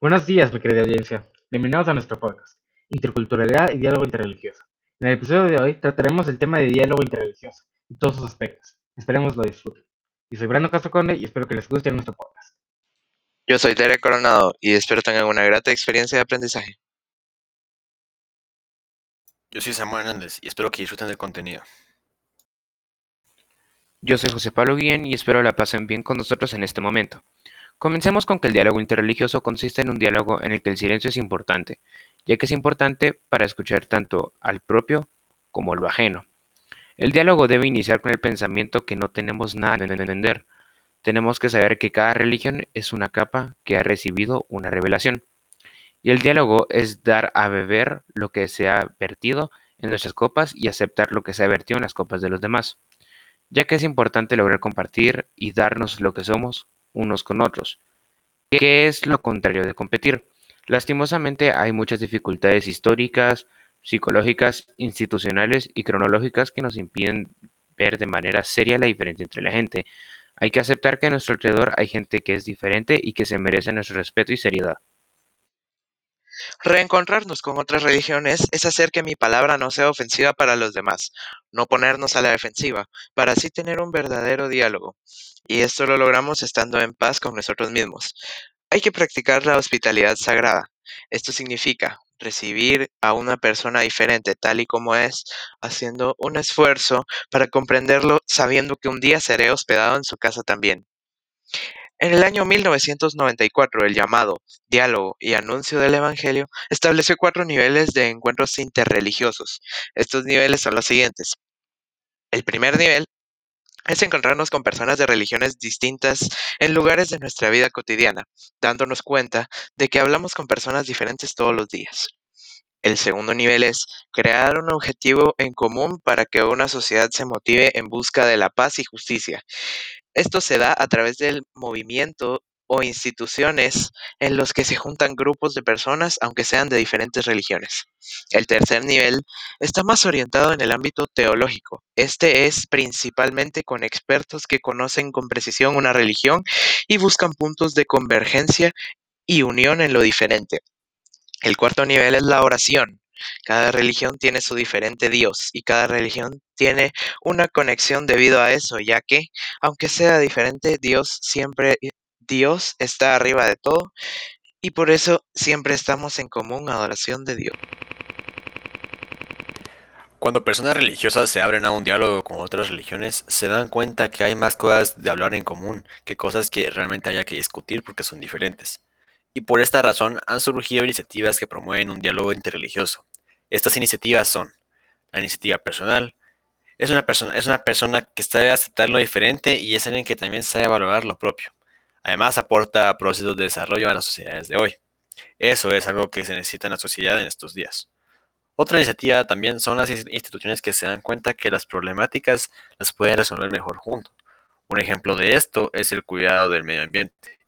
Buenos días, mi querida audiencia. Bienvenidos a nuestro podcast, Interculturalidad y Diálogo Interreligioso. En el episodio de hoy trataremos el tema de diálogo interreligioso y todos sus aspectos. Esperemos lo disfruten. Yo soy Brando Castro Conde y espero que les guste nuestro podcast. Yo soy Tere Coronado y espero tengan una grata experiencia de aprendizaje. Yo soy Samuel Hernández y espero que disfruten del contenido. Yo soy José Pablo Guillén y espero la pasen bien con nosotros en este momento. Comencemos con que el diálogo interreligioso consiste en un diálogo en el que el silencio es importante, ya que es importante para escuchar tanto al propio como lo ajeno. El diálogo debe iniciar con el pensamiento que no tenemos nada que entender. Tenemos que saber que cada religión es una capa que ha recibido una revelación. Y el diálogo es dar a beber lo que se ha vertido en nuestras copas y aceptar lo que se ha vertido en las copas de los demás ya que es importante lograr compartir y darnos lo que somos unos con otros. ¿Qué es lo contrario de competir? Lastimosamente hay muchas dificultades históricas, psicológicas, institucionales y cronológicas que nos impiden ver de manera seria la diferencia entre la gente. Hay que aceptar que a nuestro alrededor hay gente que es diferente y que se merece nuestro respeto y seriedad. Reencontrarnos con otras religiones es hacer que mi palabra no sea ofensiva para los demás, no ponernos a la defensiva, para así tener un verdadero diálogo. Y esto lo logramos estando en paz con nosotros mismos. Hay que practicar la hospitalidad sagrada. Esto significa recibir a una persona diferente tal y como es, haciendo un esfuerzo para comprenderlo, sabiendo que un día seré hospedado en su casa también. En el año 1994, el llamado Diálogo y Anuncio del Evangelio estableció cuatro niveles de encuentros interreligiosos. Estos niveles son los siguientes. El primer nivel es encontrarnos con personas de religiones distintas en lugares de nuestra vida cotidiana, dándonos cuenta de que hablamos con personas diferentes todos los días. El segundo nivel es crear un objetivo en común para que una sociedad se motive en busca de la paz y justicia. Esto se da a través del movimiento o instituciones en los que se juntan grupos de personas, aunque sean de diferentes religiones. El tercer nivel está más orientado en el ámbito teológico. Este es principalmente con expertos que conocen con precisión una religión y buscan puntos de convergencia y unión en lo diferente. El cuarto nivel es la oración. Cada religión tiene su diferente Dios y cada religión tiene una conexión debido a eso, ya que, aunque sea diferente, Dios siempre Dios está arriba de todo y por eso siempre estamos en común adoración de Dios. Cuando personas religiosas se abren a un diálogo con otras religiones, se dan cuenta que hay más cosas de hablar en común que cosas que realmente haya que discutir porque son diferentes. Y por esta razón han surgido iniciativas que promueven un diálogo interreligioso. Estas iniciativas son la iniciativa personal, es una persona, es una persona que sabe aceptar lo diferente y es alguien que también sabe valorar lo propio. Además, aporta procesos de desarrollo a las sociedades de hoy. Eso es algo que se necesita en la sociedad en estos días. Otra iniciativa también son las instituciones que se dan cuenta que las problemáticas las pueden resolver mejor juntos. Un ejemplo de esto es el cuidado del medio ambiente.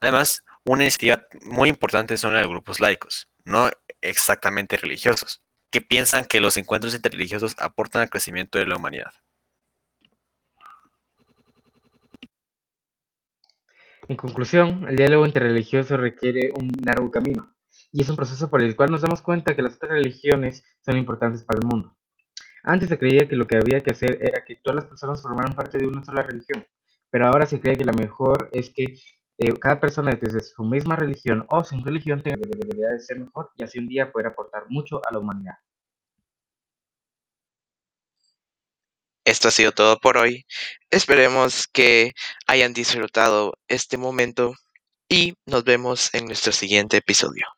Además, una iniciativa muy importante son los grupos laicos, no exactamente religiosos, que piensan que los encuentros interreligiosos aportan al crecimiento de la humanidad. En conclusión, el diálogo interreligioso requiere un largo camino, y es un proceso por el cual nos damos cuenta que las otras religiones son importantes para el mundo. Antes se creía que lo que había que hacer era que todas las personas formaran parte de una sola religión, pero ahora se cree que lo mejor es que eh, cada persona desde su misma religión o sin religión tenga la debería de ser mejor y así un día poder aportar mucho a la humanidad. Esto ha sido todo por hoy. Esperemos que hayan disfrutado este momento y nos vemos en nuestro siguiente episodio.